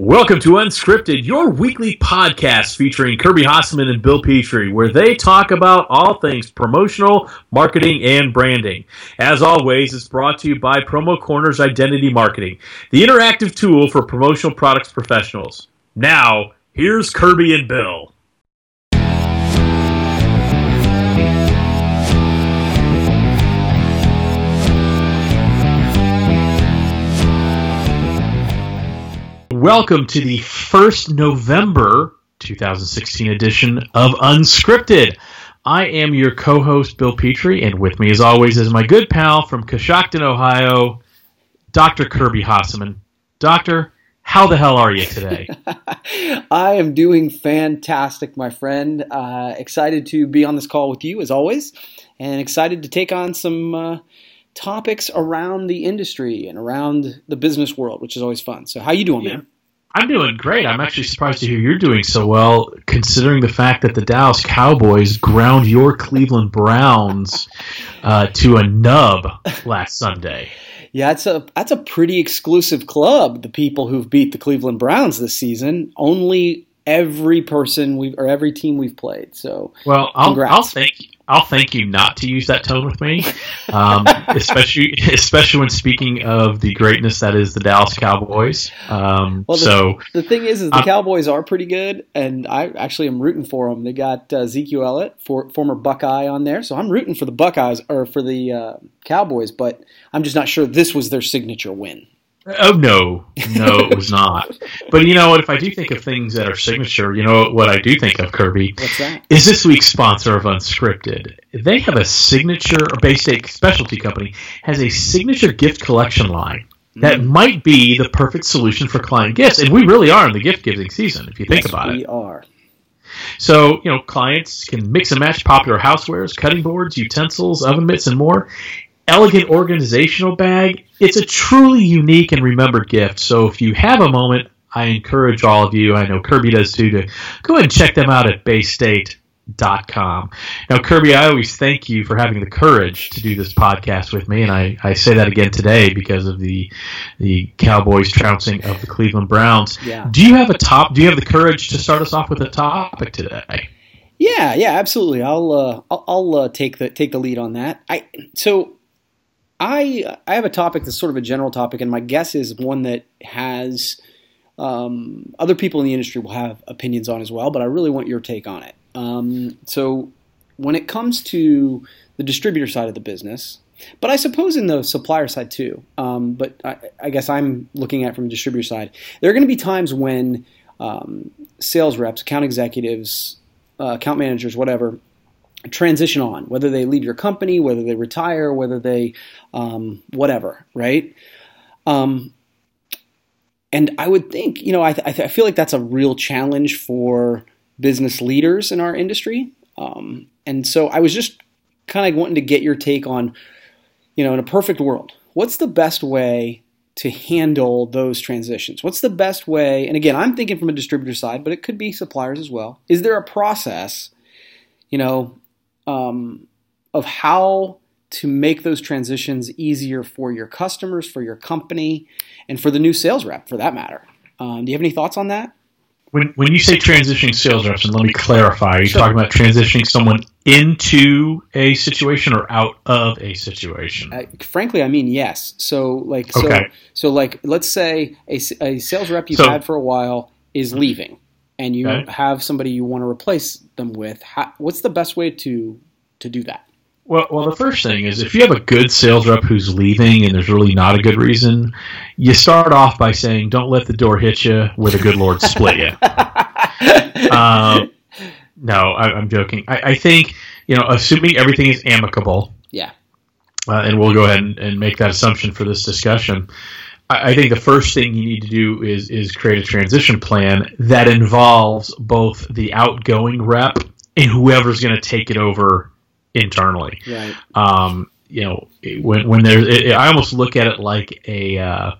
Welcome to Unscripted, your weekly podcast featuring Kirby Hasseman and Bill Petrie, where they talk about all things promotional, marketing, and branding. As always, it's brought to you by Promo Corners Identity Marketing, the interactive tool for promotional products professionals. Now, here's Kirby and Bill. Welcome to the first November 2016 edition of Unscripted. I am your co host, Bill Petrie, and with me, as always, is my good pal from Coshocton, Ohio, Dr. Kirby Hasseman. Doctor, how the hell are you today? I am doing fantastic, my friend. Uh, excited to be on this call with you, as always, and excited to take on some. Uh, topics around the industry and around the business world, which is always fun. So, how you doing, Yeah. man? I'm doing great. I'm actually surprised to hear you're doing so well, considering the fact that the Dallas Cowboys ground your Cleveland Browns uh, to a nub last Sunday. Yeah, it's a that's a pretty exclusive club. The people who've beat the Cleveland Browns this season, only every person we or every team we've played. So, Well, I'll, Congrats. I'll thank I'll thank you not to use that tone with me, um, especially especially when speaking of the greatness that is the Dallas Cowboys. Um, Well, the- so the thing is, is the I'm- Cowboys are pretty good, and I actually am rooting for them. They got uh, Ezekiel Elliott, for, former Buckeye, on there, so I'm rooting for the Buckeyes or for the uh, Cowboys. But I'm just not sure this was their signature win. Oh no, no, it was not. But you know what? If I do think of things that are signature, you know what I do think of Kirby What's that? is this week's sponsor of Unscripted. They have a signature, or Bay State Specialty Company has a signature gift collection line that hmm. might be the perfect solution for client gifts, and we really are in the gift giving season if you think Yes, about we it. We are. So, you know, clients can mix and match popular housewares, cutting boards, utensils, oven mitts, and more. Elegant organizational bag. It's a truly unique and remembered gift. So, if you have a moment, I encourage all of you, I know Kirby does too, to go ahead and check them out at baystate.com. Now, Kirby, I always thank you for having the courage to do this podcast with me, and I, I say that again today because of the the Cowboys trouncing of the Cleveland Browns. Yeah. Do you have a top? Do you have the courage to start us off with a topic today? Yeah, yeah, absolutely. I'll uh, I'll, I'll uh, take the take the lead on that. I so I I have a topic that's sort of a general topic, and my guess is one that has um, other people in the industry will have opinions on as well. But I really want your take on it. Um, so when it comes to the distributor side of the business, but I suppose in the supplier side too. Um, but I, I guess I'm looking at from the distributor side. There are going to be times when um, sales reps, account executives, uh, account managers, whatever, transition on, whether they leave your company, whether they retire, whether they, um, whatever, right? Um, and I would think, you know, I, th- I, feel like that's a real challenge for business leaders in our industry. Um, and so I was just kind of wanting to get your take on, you know, in a perfect world, what's the best way to handle those transitions? What's the best way? And again, I'm thinking from a distributor side, but it could be suppliers as well. Is there a process, you know, um, of how to make those transitions easier for your customers, for your company, and for the new sales rep, for that matter? Um, do you have any thoughts on that? When, when you say transitioning sales reps, and let me clarify, are you Sure. talking about transitioning someone into a situation or out of a situation? Uh, frankly, I mean yes. So like so Okay. so like let's say a sales rep you've So- had for a while is leaving, and you Okay. have somebody you want to replace them with. How, what's the best way to to do that? Well, well, the first thing is if you have a good sales rep who's leaving and there's really not a good reason, you start off by saying, "Don't let the door hit you where the good Lord split you." um, no, I, I'm joking. I, I think you know, assuming everything is amicable, yeah. uh, and we'll go ahead and, and make that assumption for this discussion. I, think the first thing you need to do is is create a transition plan that involves both the outgoing rep and whoever's going to take it over internally. Right. Um, you know, when when there's, it, I almost look at it like a uh,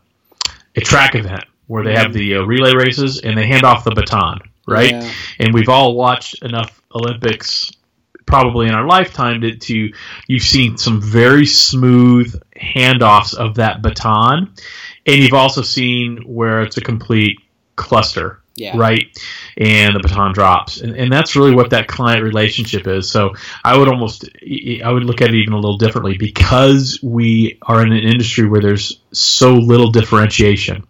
a track event where they have the uh, relay races and they hand off the baton, right? Yeah. And we've all watched enough Olympics probably in our lifetime to, to you've seen some very smooth handoffs of that baton and you've also seen where it's a complete cluster Yeah. right? And the baton drops. And, and that's really what that client relationship is. So i would almost i would look at it even a little differently because we are in an industry where there's so little differentiation.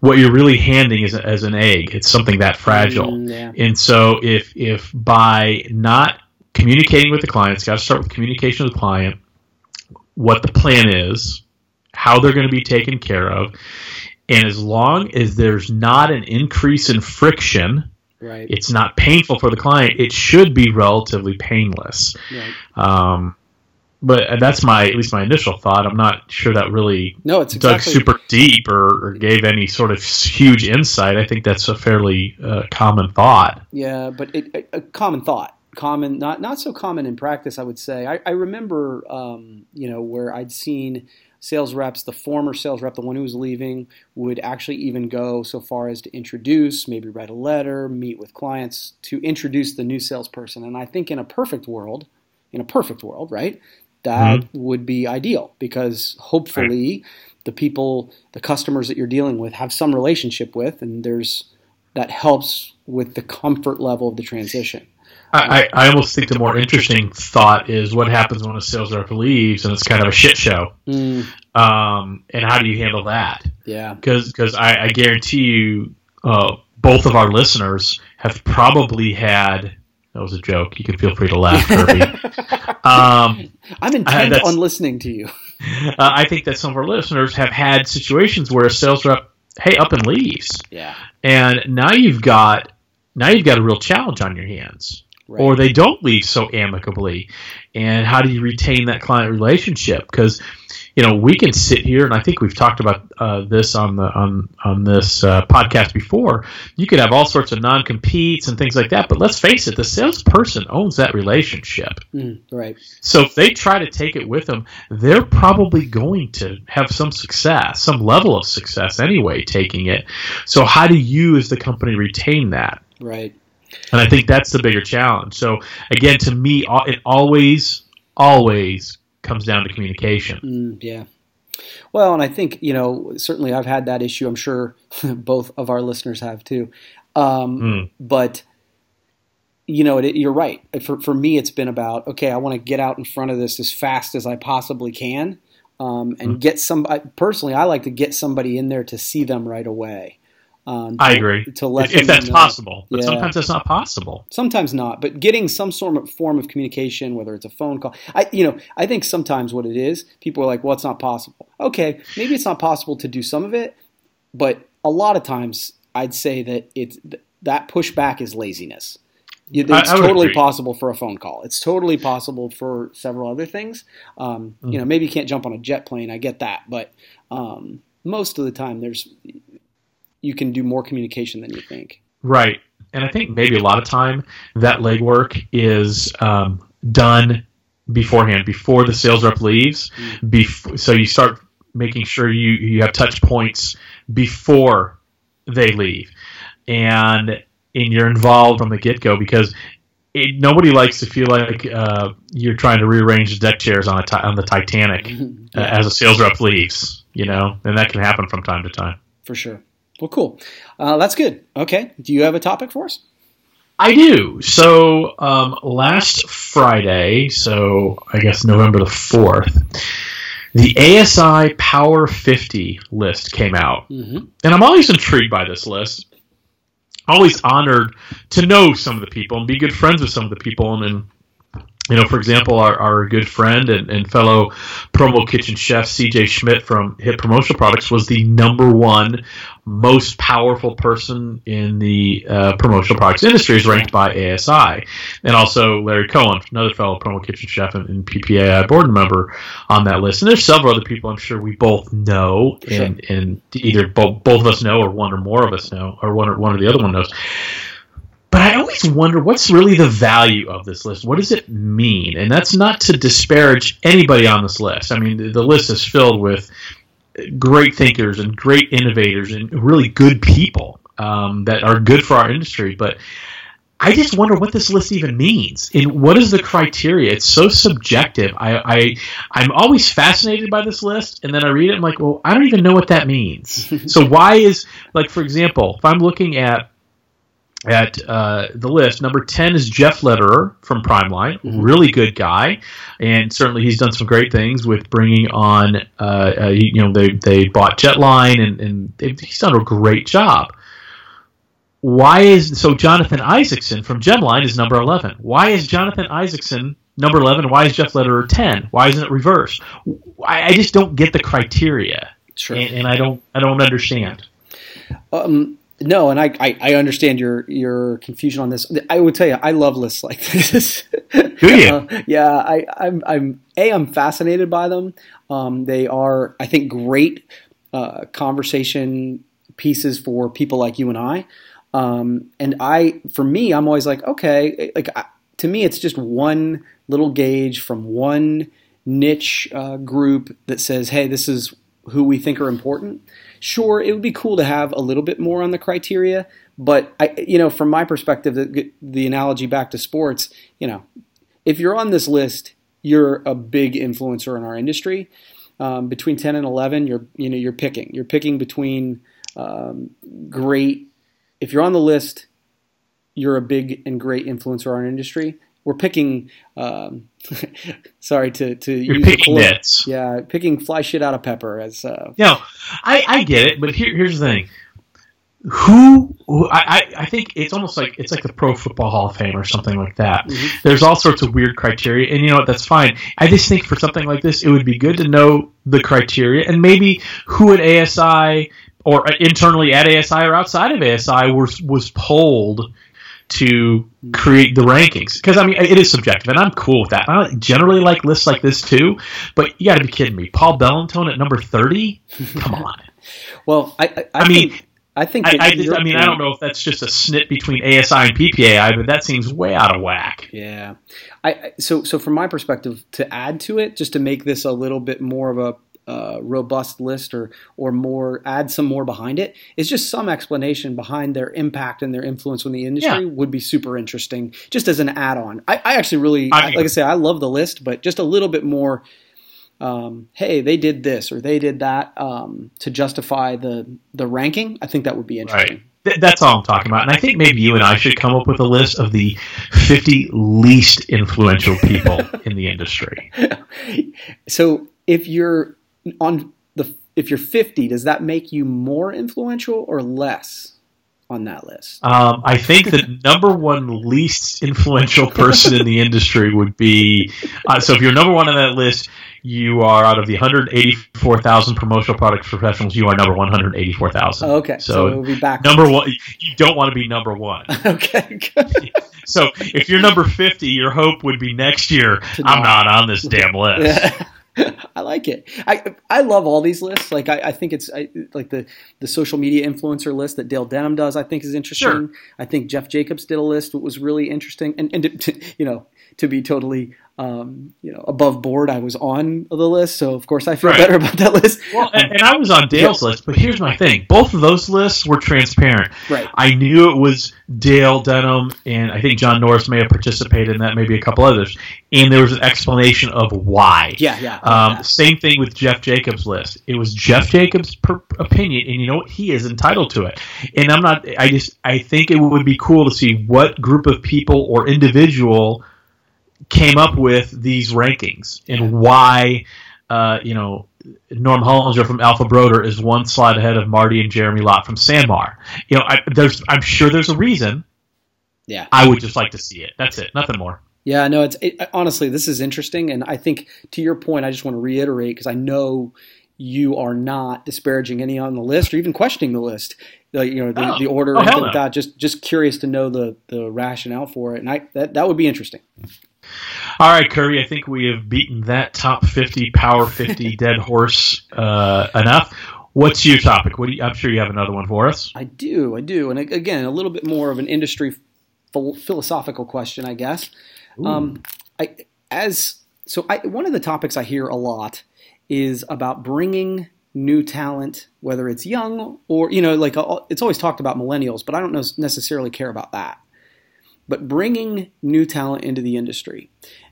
What you're really handing is as an egg. It's something that fragile. Mm, yeah. and so if if by not communicating with the client it's got to start with communication with the client what the plan is how they're going to be taken care of and as long as there's not an increase in friction Right. it's not painful for the client it should be relatively painless right. um, but that's my at least my initial thought i'm not sure that really No, it's dug exactly super deep or, or gave any sort of huge insight i think that's a fairly uh, common thought Yeah, but it, a, a common thought, common, not not so common in practice. I would say. I, I remember, um, you know, where I'd seen sales reps, the former sales rep, the one who was leaving, would actually even go so far as to introduce, maybe write a letter, meet with clients to introduce the new salesperson. And I think in a perfect world, in a perfect world, right, that mm-hmm. would be ideal because hopefully the people, the customers that you're dealing with, have some relationship with, and there's that helps with the comfort level of the transition. I, I almost think the more interesting thought is what happens when a sales rep leaves and it's kind of a shit show. Mm, um, and how do you handle that? Yeah, because I, I guarantee you uh, both of our listeners have probably had that was a joke. You can feel free to laugh Kirby. Um, I'm intent on listening to you. uh, I think that some of our listeners have had situations where a sales rep hey up and leaves. Yeah, and now you've got now you've got a real challenge on your hands right. or they don't leave so amicably and how do you retain that client relationship because you know we can sit here and i think we've talked about uh, this on the on on this uh, podcast before you could have all sorts of non-competes and things like that but let's face it the salesperson owns that relationship Mm, right. so if they try to take it with them they're probably going to have some success some level of success anyway taking it so how do you as the company retain that Right. And I think that's the bigger challenge. So again, to me, it always, always comes down to communication. Mm, yeah. Well, and I think you know certainly I've had that issue. I'm sure both of our listeners have too. Um, Mm. But you know, it, you're right. For for me, it's been about okay. I want to get out in front of this as fast as I possibly can, um, and Mm. get some. I, personally, I like to get somebody in there to see them right away. Um, I agree. To let If, if that's know. possible, but Yeah. sometimes that's not possible. Sometimes not, but getting some sort of form of communication, whether it's a phone call, I you know I think sometimes what it is, people are like, "Well, it's not possible." Okay, maybe it's not possible to do some of it, but a lot of times I'd say that it's that pushback is laziness. You- I- It's I totally agree. possible for a phone call. It's totally possible for several other things. Um, Mm. You know, maybe you can't jump on a jet plane. I get that, but um, most of the time, there's you can do more communication than you think. Right. And I think maybe a lot of time that legwork is um, done beforehand, before the sales rep leaves. Bef- so you start making sure you, you have touch points before they leave. And, and you're involved from the get go because it, nobody likes to feel like uh, you're trying to rearrange the deck chairs on, a ti- on the Titanic uh, as a sales rep leaves, you know, and that can happen from time to time. For sure. Well, cool. Uh, that's good. Okay. Do you have a topic for us? I do. So um, last Friday, so I guess November the 4th, the ASI Power 50 list came out. Mm-hmm. And I'm always intrigued by this list. Always honored to know some of the people and be good friends with some of the people. And, and you know, for example, our, our good friend and, and fellow promo kitchen chef CJ Schmid from Hit Promotional Products was the number one most powerful person in the uh, promotional products industry, is ranked by ASI, and also Larry Cohen, another fellow promo kitchen chef and, and PPAI board member on that list. And there's several other people I'm sure we both know, For sure. and, and either both, both of us know, or one or more of us know, or one or one or the other one knows. But I always wonder what's really the value of this list. What does it mean? And that's not to disparage anybody on this list. I mean, the, the list is filled with great thinkers and great innovators and really good people um, that are good for our industry. But I just wonder what this list even means and what is the criteria. It's so subjective. I, I I'm always fascinated by this list, and then I read it. I'm like, well, I don't even know what that means. so why is like, for example, if I'm looking at at uh, the list. Number 10 is Jeff Lederer from Primeline. Mm-hmm. Really good guy. And certainly he's done some great things with bringing on, uh, uh, you know, they, they bought Jetline and, and he's done a great job. Why is so Jonathan Isaacson from Gemline is number 11? Why is Jonathan Isaacson number 11? Why is Jeff Lederer 10? Why isn't it reversed? I, I just don't get the criteria. Sure. And, and I don't I don't understand. Um, no, and I, I, I, understand your your confusion on this. I would tell you, I love lists like this. Do you? Uh, yeah, I, I'm I'm a I'm fascinated by them. Um, they are, I think, great uh, conversation pieces for people like you and I. Um, and I, for me, I'm always like, okay, like I, to me, it's just one little gauge from one niche uh, group that says, hey, this is who we think are important sure, it would be cool to have a little bit more on the criteria. But I, you know, from my perspective, the, the analogy back to sports, you know, if you're on this list, you're a big influencer in our industry. Um, between 10 and 11, you're you know you're picking. You're picking between um, great. If you're on the list, you're a big and great influencer in our industry we're picking. Um, sorry to to You're use picking nits. Yeah, picking fly shit out of pepper as. Uh, no, I, I get it, but here, here's the thing. Who, who I, I think it's almost like it's like the Pro Football Hall of Fame or something like that. Mm-hmm. There's all sorts of weird criteria, and you know what? That's fine. I just think for something like this, it would be good to know the criteria and maybe who at ASI or internally at ASI or outside of ASI was was polled to create the rankings because I mean it is subjective and I'm cool with that. I generally like lists like this too, but you got to be kidding me. Paul Bellantone at number thirty? Come on. well, I, I, I mean. Think, I think. I, I, just, I mean, I don't know if that's just a snit between ASI and PPAI, but that seems way out of whack. Yeah. I so so from my perspective, to add to it, just to make this a little bit more of a uh, robust list or or more add some more behind it. is just some explanation behind their impact and their influence in the industry yeah. would be super interesting just as an add-on I, I actually really I like I say I love the list but just a little bit more um, hey they did this or they did that um, to justify the the ranking I think that would be interesting. Right that's all I'm talking about. And I think maybe you and I should come up with a list of the 50 least influential people in the industry. So if you're on the if you're 50, does that make you more influential or less on that list? Um, I think the number one least influential person in the industry would be. Uh, so if you're number one on that list, you are out of the 184,000 promotional products professionals. You are number 184,000. Oh, okay, so, so it will be back. Number one, you don't want to be number one. okay. so if you're number 50, your hope would be next year. I'm not on this damn list. Yeah. I like it. I I love all these lists. Like I, I think it's I, like the the social media influencer list that Dale Denham does. I think is interesting. Sure. I think Jeff Jacobs did a list that was really interesting. And and to, to, you know to be totally um, you know, above board. I was on the list, so of course I feel right. better about that list. Well, and, and I was on Dale's list, but here's my thing: both of those lists were transparent. Right. I knew it was Dale Denham, and I think John Norris may have participated in that, maybe a couple others, and there was an explanation of why. Yeah, yeah. Um, Same thing with Jeff Jacobs' list. It was Jeff Jacobs' per- opinion, and you know what? He is entitled to it. And I'm not. I just. I think it would be cool to see what group of people or individual came up with these rankings and why, uh, you know, Norm Hullinger from Alpha Broder is one slide ahead of Marty and Jeremy Lott from Sanmar. You know, I, there's, I'm sure there's a reason. Yeah, I would just like to see it. That's it. Nothing more. Yeah, no, it's it, honestly this is interesting, and I think to your point, I just want to reiterate because I know you are not disparaging any on the list or even questioning the list, like you know the, oh. the order oh, and no. that. Just just curious to know the the rationale for it, and I that that would be interesting. All right, Kirby, I think we have beaten that top 50 Power 50 dead horse uh, enough. What's your topic? What you, I'm sure you have another one for us. I do, I do, and again, a little bit more of an industry philosophical question, I guess. Um, I, as so, I, one of the topics I hear a lot is about bringing new talent, whether it's young or you know, like uh, it's always talked about millennials, but I don't necessarily care about that. But bringing new talent into the industry.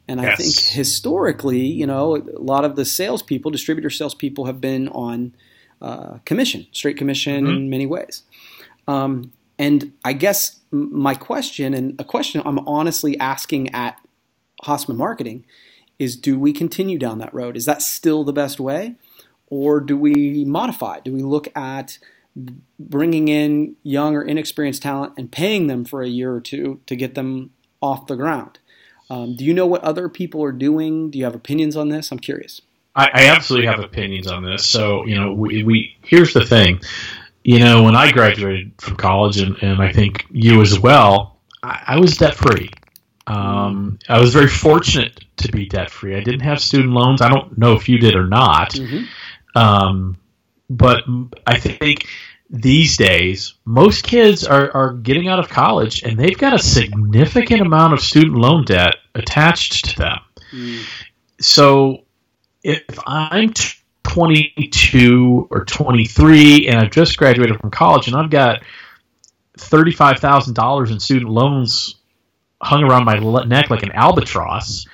And I Yes. think historically, you know, a lot of the salespeople, distributor salespeople, have been on uh, commission, straight commission in many ways. Um, and I guess my question, and a question I'm honestly asking at Hasseman Marketing, is do we continue down that road? Is that still the best way? Or do we modify? Do we look at bringing in young or inexperienced talent and paying them for a year or two to get them off the ground? Um, do you know what other people are doing? Do you have opinions on this? I'm curious. I, I absolutely have opinions on this. So, you know, we, we here's the thing. You know, when I graduated from college, and, and I think you as well, I, I was debt free. Um, I was very fortunate to be debt free. I didn't have student loans. I don't know if you did or not. Mhm. Um, but I think these days, most kids are, are getting out of college and they've got a significant amount of student loan debt attached to them. Mm. So if I'm 22 or 23 and I've just graduated from college and I've got $35,000 in student loans hung around my neck like an albatross,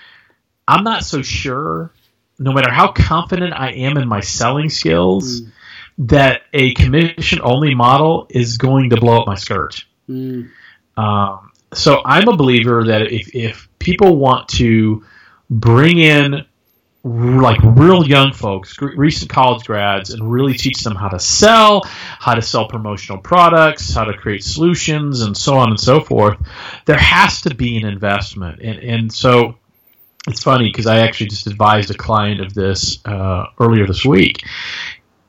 I'm not so sure, no matter how confident I am in my selling skills, Mm. That a commission only model is going to blow up my skirt. Mm. Um, so I'm a believer that if, if people want to bring in like real young folks, recent college grads, and really teach them how to sell, how to sell promotional products, how to create solutions, and so on and so forth, there has to be an investment. And, and so it's funny because I actually just advised a client of this uh, earlier this week.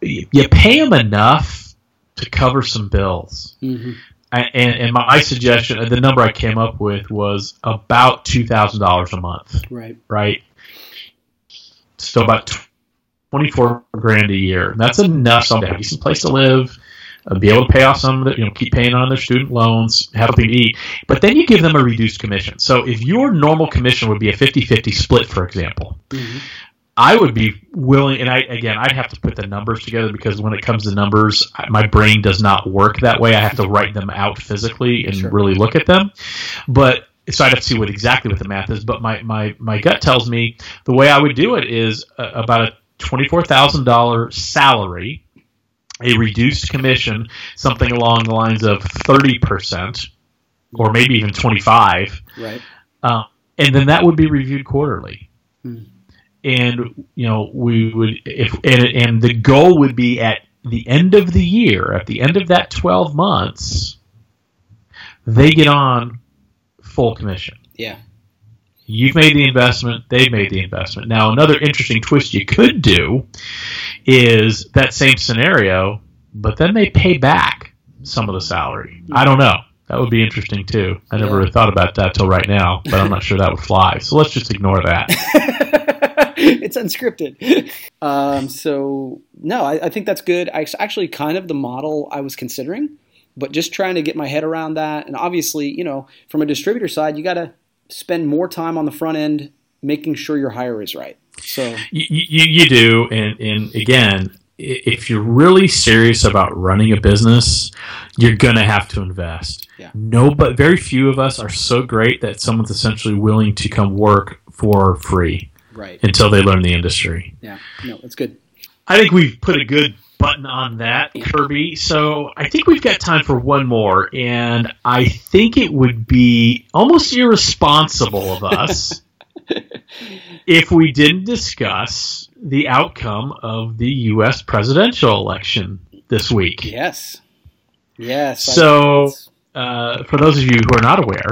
You pay them enough to cover some bills. Mhm. I- and, and my suggestion, the number I came up with was about two thousand dollars a month, Right. right? So about twenty four grand a year. And that's enough. So to have a decent place to live, uh, be able to pay off some of the, you know, keep paying on their student loans, have something to eat. But then you give them a reduced commission. So if your normal commission would be a 50-50 split, for example, Mhm. I would be willing, and I again, I'd have to put the numbers together because when it comes to numbers, my brain does not work that way. I have to write them out physically and Sure. really look at them. But so I'd have to see what exactly what the math is. But my my my gut tells me the way I would do it is uh, about a twenty four thousand dollar salary, a reduced commission, something along the lines of thirty percent, or maybe even twenty five Right. uh, and then that would be reviewed quarterly. Hmm. And you know, we would if and, and the goal would be at the end of the year, at the end of that twelve months, they get on full commission. Yeah. You've made the investment, they've made the investment. Now, another interesting twist you could do is that same scenario, but then they pay back some of the salary. I don't know. That would be interesting too. I never Yeah. thought about that till right now, but I'm not sure that would fly. So let's just ignore that. it's unscripted. Um, so no, I, I think that's good. I, it's actually kind of the model I was considering, but just trying to get my head around that. And obviously, you know, from a distributor side, you got to spend more time on the front end making sure your hire is right. So You, you, you do, and, and again, if you're really serious about running a business, you're gonna have to invest. Yeah. No, but very few of us are so great that someone's essentially willing to come work for free right, until they learn the industry. yeah, no, that's good. I think we've put a good button on that, Kirby. So I think we've got time for one more, and I think it would be almost irresponsible of us if we didn't discuss the outcome of the U.S. presidential election this week. Yes, yes. So, uh, for those of you who are not aware,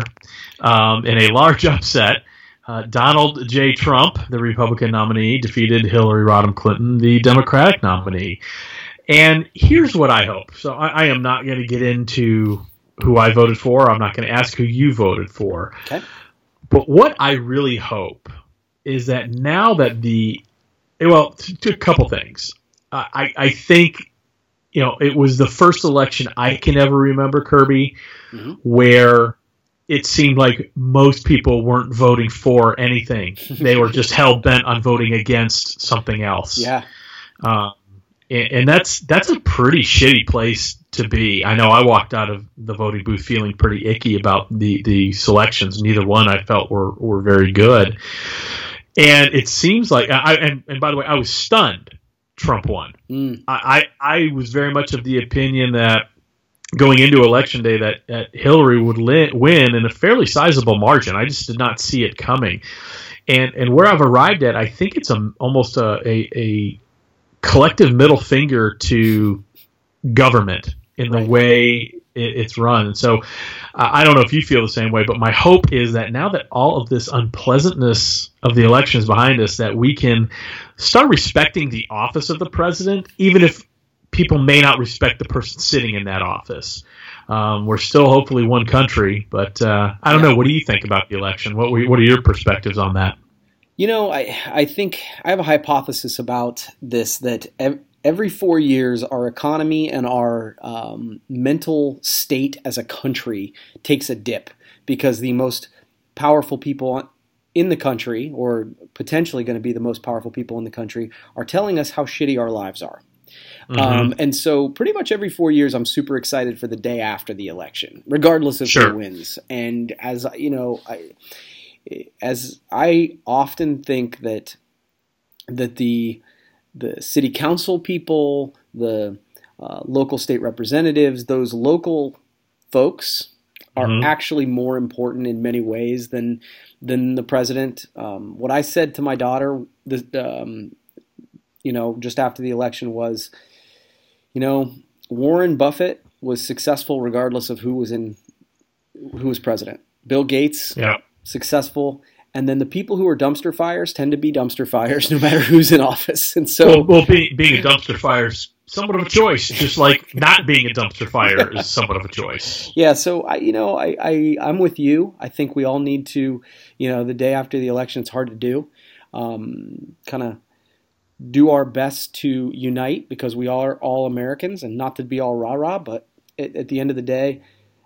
um, in a large upset, uh, Donald J. Trump, the Republican nominee, defeated Hillary Rodham Clinton, the Democratic nominee. And here's what I hope. So I, I am not going to get into who I voted for. I'm not going to ask who you voted for. Okay. But what I really hope is that now that the well, a couple things. Uh, I I think you know it was the first election I can ever remember, Kirby, Mhm. where it seemed like most people weren't voting for anything. they were just hell bent on voting against something else. yeah, Um, and, and that's that's a pretty shitty place to be. I know I walked out of the voting booth feeling pretty icky about the the selections. Neither one I felt were were very good. And it seems like I and, and by the way, I was stunned Trump won. Mm. I, I I was very much of the opinion that going into election day that, that Hillary would li- win in a fairly sizable margin. I just did not see it coming. And and where I've arrived at, I think it's a almost a, a, a collective middle finger to government in the right. way it's run. And so I don't know if you feel the same way, but my hope is that now that all of this unpleasantness of the election is behind us, that we can start respecting the office of the president, even if people may not respect the person sitting in that office. Um, we're still hopefully one country, but uh, I don't know. What do you think about the election? What what are your perspectives on that? You know, I I think I have a hypothesis about this that ev- every four years our economy and our um, mental state as a country takes a dip because the most powerful people in the country, or potentially going to be the most powerful people in the country, are telling us how shitty our lives are. Mm-hmm. Um, and so, pretty much every four years, I'm super excited for the day after the election, regardless of sure. who wins. And as you know, I, as I often think that that the the city council people, the uh, local state representatives, those local folks are mm-hmm. actually more important in many ways than than the president. Um, what I said to my daughter, the, um, you know, just after the election was, you know, Warren Buffett was successful regardless of who was in who was president. Bill Gates, yeah. successful. And then the people who are dumpster fires tend to be dumpster fires no matter who's in office. And so, well, well being, being a dumpster fire is somewhat of a choice, just like not being a dumpster fire is somewhat of a choice. Yeah. So I, you know, I, I I'm with you. I think we all need to, you know, the day after the election, it's hard to do. Um, kind of do our best to unite because we are all Americans and not to be all rah rah, but at, the end of the day,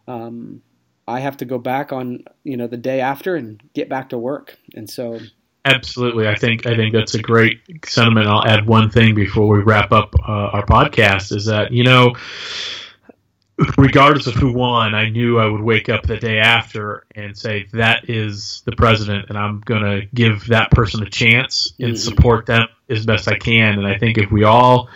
um, I have to go back on you know the day after and get back to work, and so. Absolutely, I think I think that's a great sentiment. I'll add one thing before we wrap up uh, our podcast: is that you know regardless of who won, I knew I would wake up the day after and say that is the president, and I'm going to give that person a chance and mm-hmm. support them as best I can. And I think if we all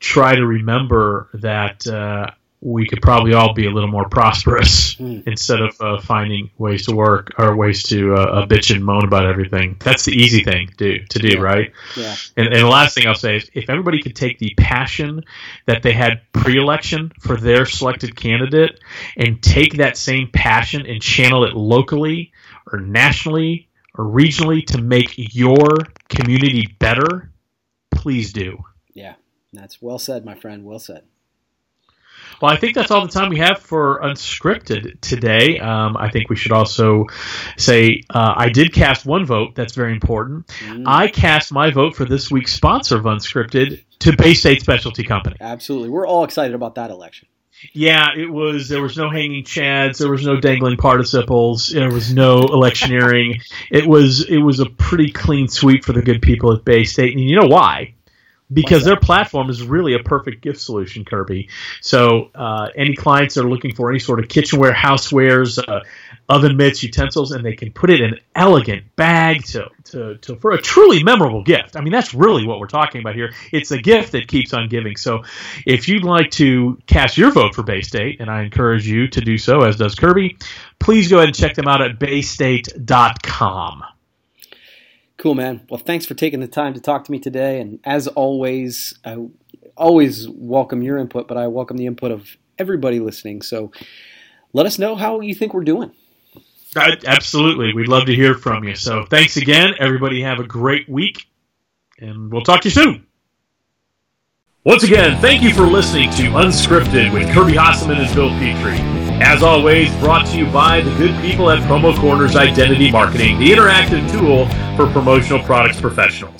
try to remember that uh, we could probably all be a little more prosperous mm. instead of uh, finding ways to work or ways to uh, uh, bitch and moan about everything. That's the easy thing to do, to do yeah. right? Yeah. And, and the last thing I'll say is if everybody could take the passion that they had pre-election for their selected candidate and take that same passion and channel it locally or nationally or regionally to make your community better, please do. Yeah, that's well said, my friend. Well said. Well, I think that's all the time we have for Unscripted today. Um, I think we should also say uh, I did cast one vote. That's very important. Mm. I cast my vote for this week's sponsor of Unscripted to Bay State Specialty Company. Absolutely. We're all excited about that election. Yeah, it was. There was no hanging chads. There was no dangling participles. There was no electioneering. it was. It was a pretty clean sweep for the good people at Bay State, and you know why? Because their platform is really a perfect gift solution, Kirby. So uh, any clients that are looking for any sort of kitchenware, housewares, uh, oven mitts, utensils, and they can put it in an elegant bag to, to, to for a truly memorable gift. I mean, that's really what we're talking about here. It's a gift that keeps on giving. So if you'd like to cast your vote for Bay State, and I encourage you to do so, as does Kirby, please go ahead and check them out at baystate.com. Cool, man. Well, thanks for taking the time to talk to me today. And as always, I always welcome your input, but I welcome the input of everybody listening. So let us know how you think we're doing. Uh, absolutely. We'd love to hear from you. So thanks again. Everybody have a great week, and we'll talk to you soon. Once again, thank you for listening to Unscripted with Kirby Hasseman and Bill Petrie. As always, brought to you by the good people at Promo Corners Identity Marketing, the interactive tool for promotional products professionals.